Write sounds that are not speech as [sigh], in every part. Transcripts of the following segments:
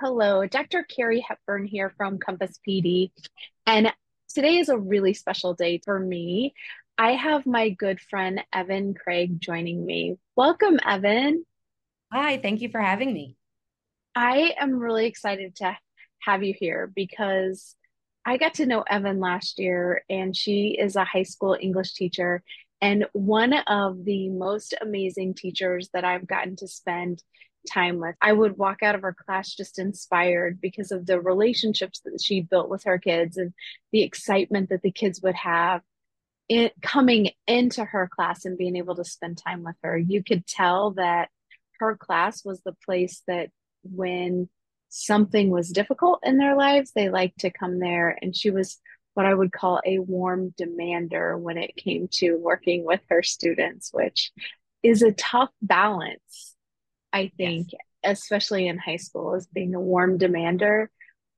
hello. Dr. Carrie Hepburn here from Compass PD. And today is a really special day for me. I have my good friend Evan Craig joining me. Welcome, Evan. Hi, thank you for having me. I am really excited to have you here because I got to know Evan last year, and she is a high school English teacher and one of the most amazing teachers that I've gotten to spend time with. I would walk out of her class just inspired because of the relationships that she built with her kids and the excitement that the kids would have in coming into her class and being able to spend time with her. You could tell that her class was the place that when something was difficult in their lives, they liked to come there. And she was what I would call a warm demander when it came to working with her students, which is a tough balance I think, yes. especially in high school, as being a warm demander,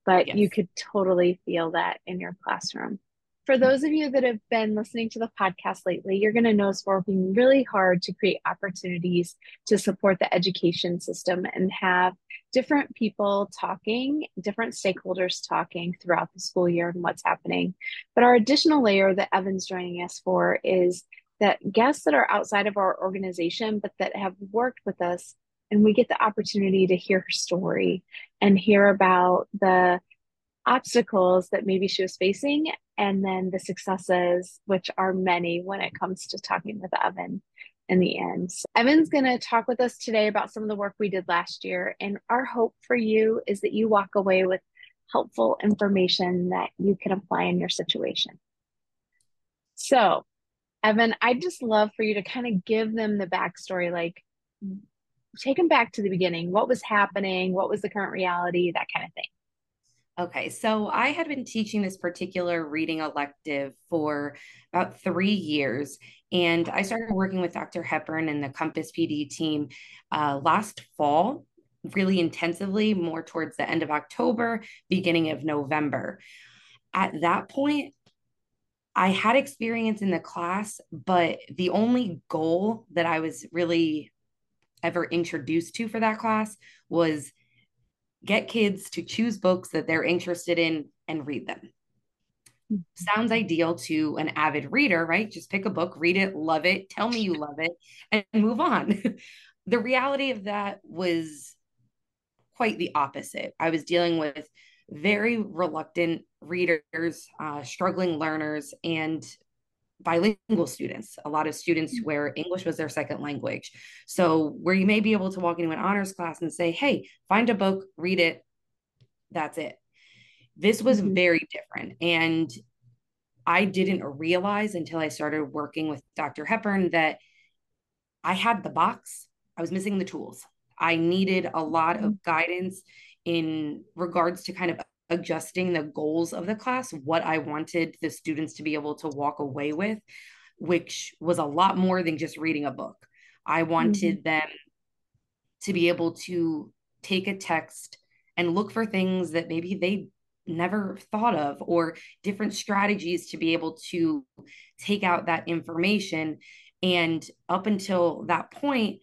but yes. you could totally feel that in your classroom. For mm-hmm. those of you that have been listening to the podcast lately, you're going to notice we're working really hard to create opportunities to support the education system and have different people talking, different stakeholders talking throughout the school year and what's happening. But our additional layer that Evan's joining us for is that guests that are outside of our organization, but that have worked with us and we get the opportunity to hear her story and hear about the obstacles that maybe she was facing and then the successes which are many when it comes to talking with evan in the end. So evan's going to talk with us today about some of the work we did last year and our hope for you is that you walk away with helpful information that you can apply in your situation. So evan i'd just love for you to kind of give them the backstory like take them back to the beginning. What was happening? What was the current reality? That kind of thing. Okay, so I had been teaching this particular reading elective for about three years, and I started working with Dr. Hepburn and the Compass PD team uh, last fall, really intensively, more towards the end of October, beginning of November. At that point, I had experience in the class, but the only goal that I was really ever introduced to for that class was get kids to choose books that they're interested in and read them. Sounds ideal to an avid reader, right? Just pick a book, read it, love it, tell me you love it, and [laughs] move on. [laughs] the reality of that was quite the opposite. I was dealing with very reluctant readers, uh, struggling learners, and bilingual students, a lot of students mm. where English was their second language. So, where you may be able to walk into an honors class and say, hey, find a book, read it, that's it. This was mm-hmm. very different. And I didn't realize until I started working with Dr. Hepburn that I had the box, I was missing the tools. I needed a lot of mm. guidance in regards to kind of adjusting the goals of the class, what I wanted the students to be able to walk away with, which was a lot more than just reading a book. I wanted mm-hmm. them to be able to take a text and look for things that maybe they never thought of or different strategies to be able to take out that information. And up until that point,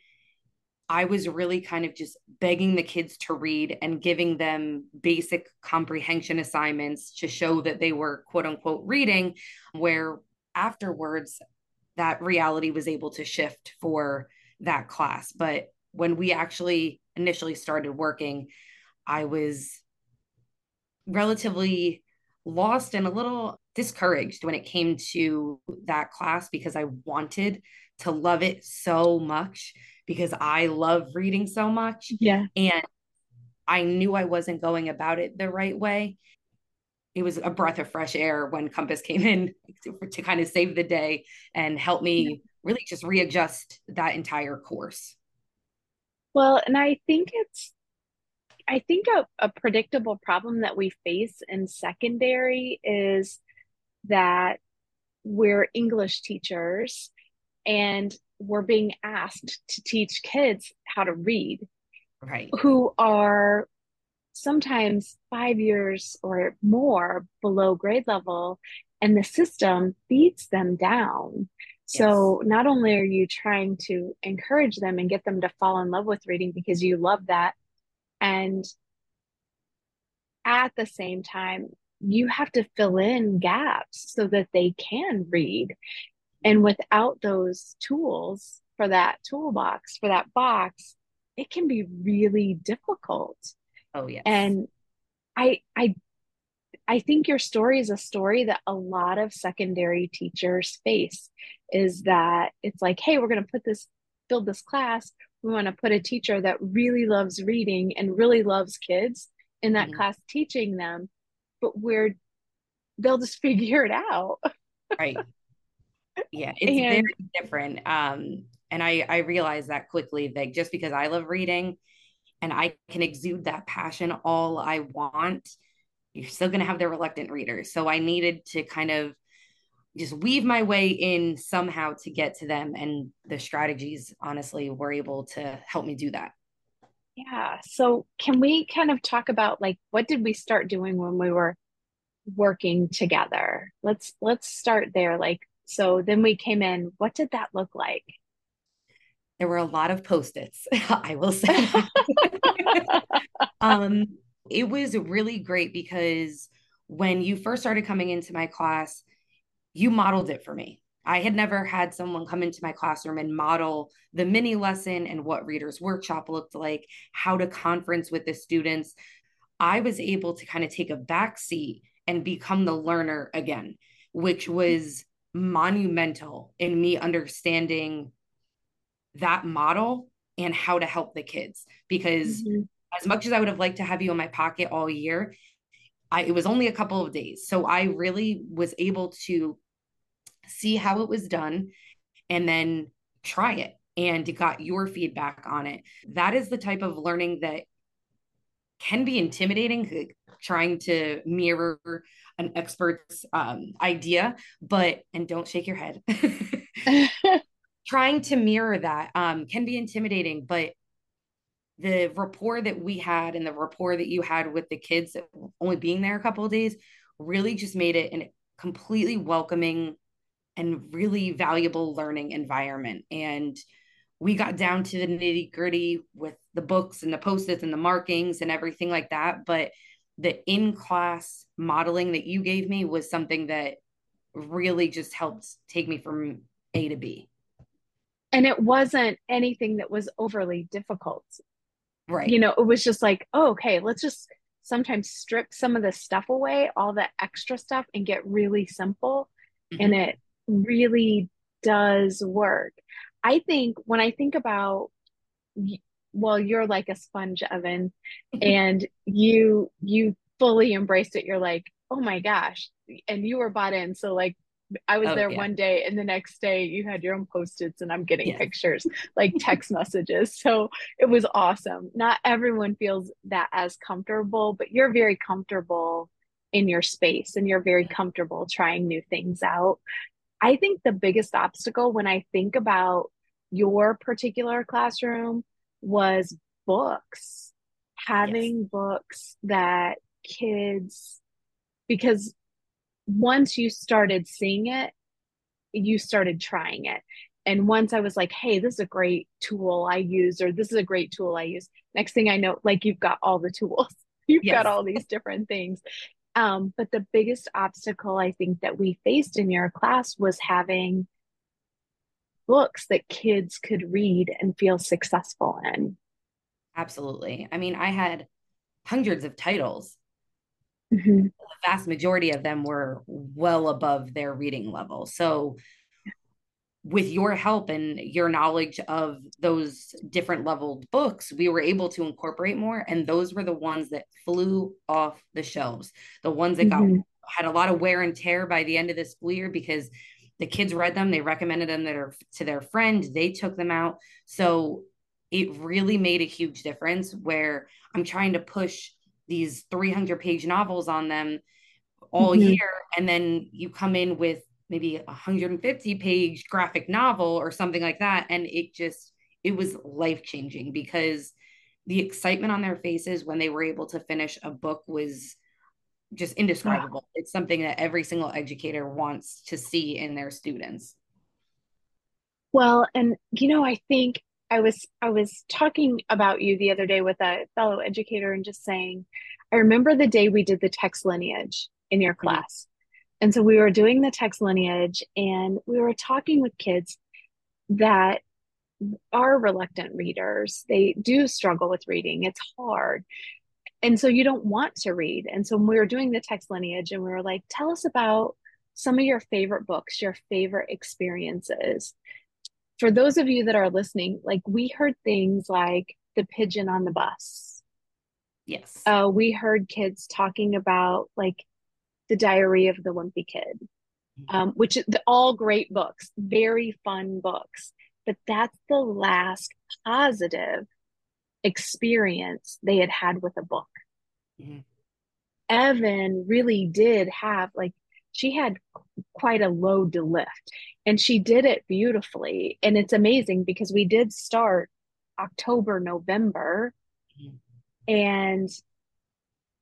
I was really kind of just begging the kids to read and giving them basic comprehension assignments to show that they were quote unquote reading, where afterwards that reality was able to shift for that class. But when we actually initially started working, I was relatively lost and a little discouraged when it came to that class because I wanted to love it so much because I love reading so much. Yeah. And I knew I wasn't going about it the right way. It was a breath of fresh air when Compass came in to, [laughs] to kind of save the day and help me yeah. really just readjust that entire course. Well, and I think it's I think a, a predictable problem that we face in secondary is that we're English teachers and we're being asked to teach kids how to read right who are sometimes five years or more below grade level and the system beats them down so yes. not only are you trying to encourage them and get them to fall in love with reading because you love that and at the same time, you have to fill in gaps so that they can read. And without those tools for that toolbox, for that box, it can be really difficult. Oh, yes. And I I I think your story is a story that a lot of secondary teachers face is that it's like, hey, we're going to put this build this class. We want to put a teacher that really loves reading and really loves kids in that mm-hmm. class teaching them, but we're they'll just [laughs] figure it out. right. Yeah, [laughs] it's and, very different. Um, and I I realized that quickly that just because I love reading and I can exude that passion all I want, you're still going to have the reluctant readers. So I needed to kind of just weave my way in somehow to get to them and the strategies honestly were able to help me do that yeah so can we kind of talk about like what did we start doing when we were working together let's let's start there like so then we came in what did that look like there were a lot of post-its [laughs] i will say [laughs] um it was really great because when you first started coming into my class you modeled it for me. I had never had someone come into my classroom and model the mini lesson and what Reader's Workshop looked like, how to conference with the students. I was able to kind of take a back seat and become the learner again, which was monumental in me understanding that model and how to help the kids. Because mm-hmm. as much as I would have liked to have you in my pocket all year, I, it was only a couple of days. So I really was able to see how it was done and then try it and got your feedback on it. That is the type of learning that can be intimidating, trying to mirror an expert's um, idea, but, and don't shake your head. [laughs] [laughs] trying to mirror that um, can be intimidating, but the rapport that we had and the rapport that you had with the kids only being there a couple of days really just made it a completely welcoming and really valuable learning environment and we got down to the nitty gritty with the books and the post-its and the markings and everything like that but the in-class modeling that you gave me was something that really just helped take me from a to b and it wasn't anything that was overly difficult Right. You know, it was just like, oh, okay, let's just sometimes strip some of the stuff away, all the extra stuff, and get really simple. Mm-hmm. And it really does work. I think when I think about, well, you're like a sponge Evan and you you fully embraced it. You're like, oh my gosh, and you were bought in. So like I was oh, there yeah. one day and the next day you had your own post-its and I'm getting pictures, like text messages. So it was awesome. Not everyone feels that as comfortable, but you're very comfortable in your space and you're very comfortable trying new things out. I think the biggest obstacle when I think about your particular classroom was books, having yes. books that kids, because once you started seeing it, you started trying it. And once I was like, hey, this is a great tool I use, or this is a great tool I use. Next thing I know, like you've got all the tools, [laughs] you've yes. got all these [laughs] different things. Um, but the biggest obstacle I think that we faced in your class was having books that kids could read and feel successful in. Absolutely. I mean, I had hundreds of titles Mm-hmm. The vast majority of them were well above their reading level. So, with your help and your knowledge of those different leveled books, we were able to incorporate more. And those were the ones that flew off the shelves, the ones that mm-hmm. got had a lot of wear and tear by the end of the school year because the kids read them, they recommended them to their friend, they took them out. So it really made a huge difference where I'm trying to push these 300 page novels on them all mm-hmm. year and then you come in with maybe a 150 page graphic novel or something like that and it just it was life changing because the excitement on their faces when they were able to finish a book was just indescribable. Yeah. It's something that every single educator wants to see in their students. Well, and you know, I think I was I was talking about you the other day with a fellow educator and just saying I remember the day we did the text lineage in your Mhm. class. And so we were doing the text lineage and we were talking with kids that are reluctant readers. They do struggle with reading. It's hard. And so you don't want to read. And so when we were doing the text lineage and we were like, tell us about some of your favorite books, your favorite experiences. For those of you that are listening, like we heard things like the pigeon on the bus. Yes. Uh, we heard kids talking about like the diary of the wimpy kid um, which is all great books very fun books but that's the last positive experience they had had with a book Mhm. evan really did have like she had quite a load to lift and she did it beautifully and it's amazing because we did start october november Mhm. and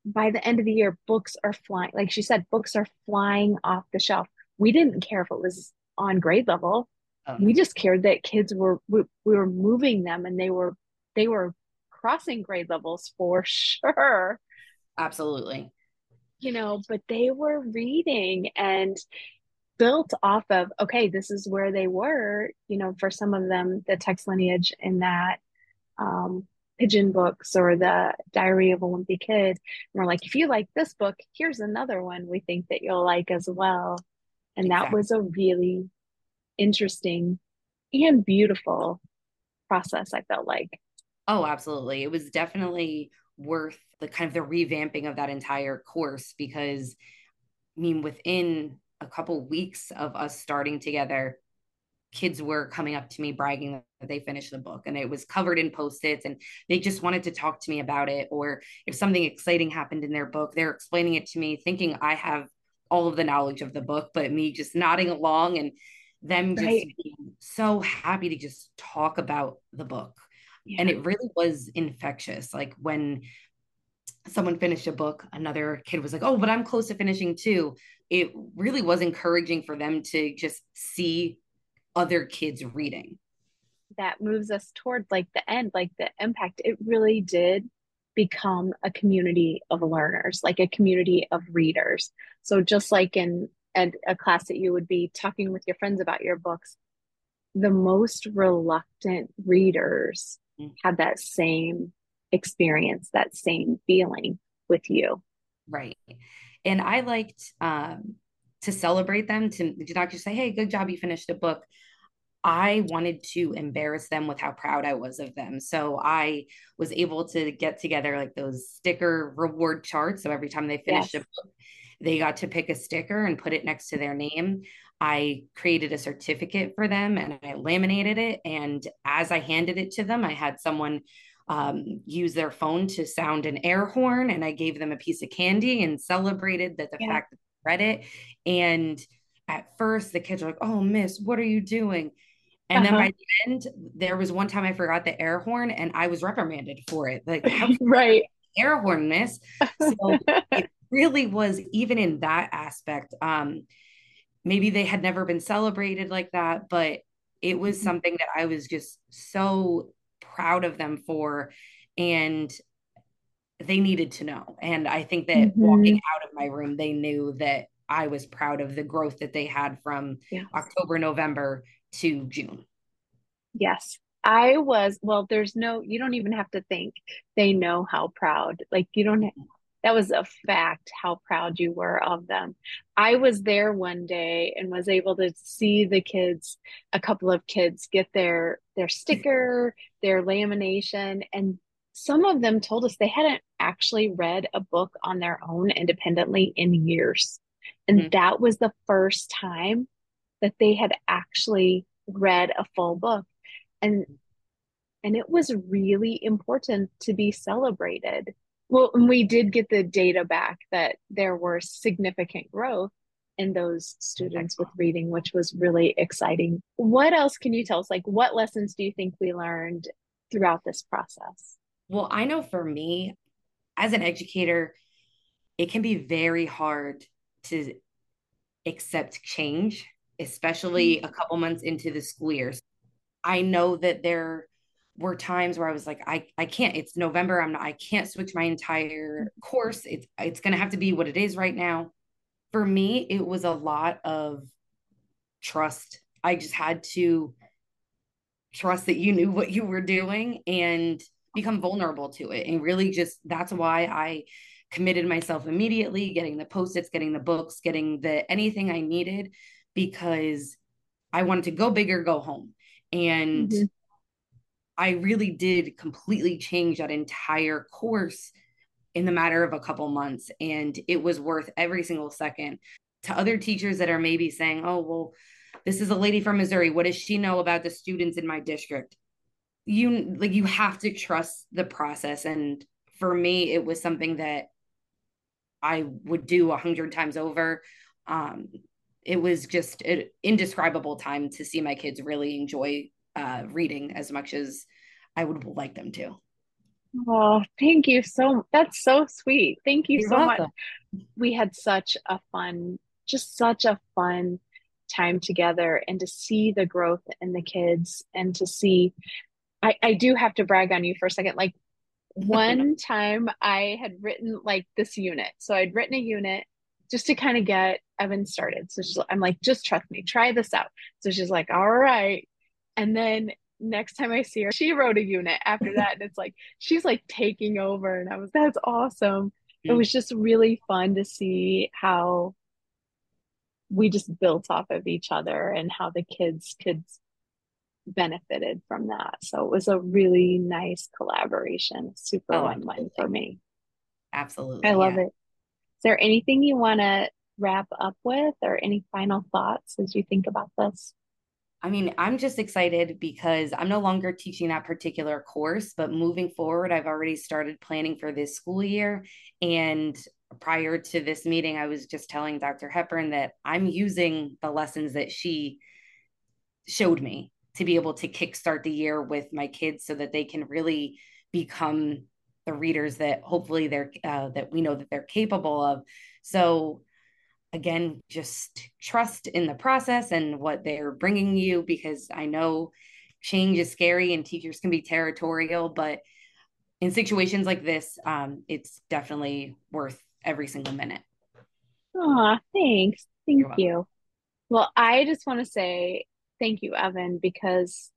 by the end of the year, books are flying. Like she said, books are flying off the shelf. We didn't care if it was on grade level. Oh, We just cared that kids were we, we were moving them and they were they were crossing grade levels for [laughs] sure, Absolutely. you know, but they were reading and built off of okay, this is where they were, you know, for some of them, the text lineage in that um pigeon books or the diary of a wimpy kid and we're like if you like this book here's another one we think that you'll like as well and that Exactly. was a really interesting and beautiful process i felt like Oh, absolutely. It was definitely worth the kind of the revamping of that entire course because I mean, within a couple weeks of us starting together, kids were coming up to me bragging that they finished the book and it was covered in post-its and they just wanted to talk to me about it. Or if something exciting happened in their book, they're explaining it to me, thinking I have all of the knowledge of the book, but me just nodding along and them just right being so happy to just talk about the book. And it really was infectious. Like when someone finished a book, another kid was like, Oh, but I'm close to finishing too. It really was encouraging for them to just see other kids reading. that moves us toward like the end like the impact it really did become a community of learners like a community of readers so just like in a, a class that you would be talking with your friends about your books the most reluctant readers had that same experience, that same feeling with you. Right. And I liked um, to celebrate them, to, to not just say, hey, good job, you finished a book. I wanted to embarrass them with how proud I was of them. So I was able to get together like those sticker reward charts. So every time they finished a book, they got to pick a sticker and put it next to their name. I created a certificate for them and I laminated it. And as I handed it to them, I had someone um, use their phone to sound an air horn and I gave them a piece of candy and celebrated that the Yeah. fact that they read it. And at first, the kids were like, Oh, miss, what are you doing? And then Uh-huh. by the end, there was one time I forgot the air horn and I was reprimanded for it. Like, [laughs] Right. air horn, miss? So it [laughs] really was, even in that aspect, um, maybe they had never been celebrated like that, but it was Mhm. something that I was just so proud of them for. And they needed to know. And I think that walking Mhm. out of my room, they knew that I was proud of the growth that they had from Yes. October, November to June. Yes. I was, well, there's no, you don't even have to think. They know how proud, like, you don't, that was a fact how proud you were of them. I was there one day and was able to see the kids, a couple of kids get their their sticker, their lamination, and some of them told us they hadn't actually read a book on their own independently in years. And Mhm. that was the first time that they had actually read a full book. And and it was really important to be celebrated. Well, and we did get the data back that there were significant growth in those students with reading, which was really exciting. What else can you tell us? Like, what lessons do you think we learned throughout this process? Well, I know for me, as an educator, it can be very hard to accept change, especially mm-hmm. a couple months into the school year. I know that there were times where I was like, I, I can't, it's November. I'm not, I can't switch my entire course. It's, it's going to have to be what it is right now. For me, it was a lot of trust. I just had to trust that you knew what you were doing and become vulnerable to it. And really just, that's why I committed myself immediately, getting the post-its, getting the books, getting the anything I needed because I wanted to go big or go home. And mm-hmm. I really did completely change that entire course in the matter of a couple months. And it was worth every single second. To other teachers that are maybe saying, oh, well, this is a lady from Missouri. What does she know about the students in my district? You like you have to trust the process. And for me, it was something that I would do a hundred times over. Um, it was just an indescribable time to see my kids really enjoy uh, reading as much as I would like them to. Oh, thank you so. That's so sweet. Thank you You're so welcome. much. We had such a fun, just such a fun time together, and to see the growth in the kids, and to see. I I do have to brag on you for a second. Like [laughs] one time, I had written like this unit, so I'd written a unit just to kind of get Evan started. So she's, I'm like, just trust me, try this out. So she's like, all right. And then next time I see her, she wrote a unit after that. and it's like, she's like taking over. And I was, that's awesome. It mm. was just really fun to see how we just built off of each other and how the kids could benefited from that. So it was a really nice collaboration, super oh, win-win for me. Absolutely. I love yeah. it. Is there anything you want to wrap up with or any final thoughts as you think about this? I mean, I'm just excited because I'm no longer teaching that particular course, but moving forward, I've already started planning for this school year. And prior to this meeting, I was just telling Dr. Hepburn that I'm using the lessons that she showed me to be able to kickstart the year with my kids so that they can really become the readers that hopefully they're uh, that we know that they're capable of. So again, just trust in the process and what they're bringing you because I know change is scary and teachers can be territorial, but in situations like this, um, it's definitely worth every single minute. Oh, thanks. Thank you. Well, I just want to say thank you, Evan, because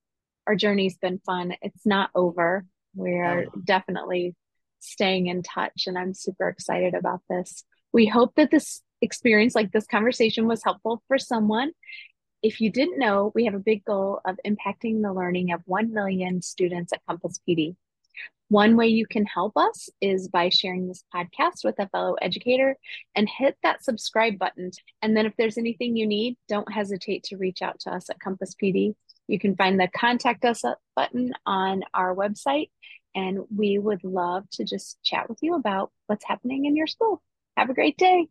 our journey's been fun. It's not over. We're oh. definitely staying in touch, and I'm super excited about this. We hope that this experience like this conversation was helpful for someone. If you didn't know, we have a big goal of impacting the learning of 1 million students at Compass PD. One way you can help us is by sharing this podcast with a fellow educator and hit that subscribe button. And then if there's anything you need, don't hesitate to reach out to us at Compass PD. You can find the contact us button on our website, and we would love to just chat with you about what's happening in your school. Have a great day.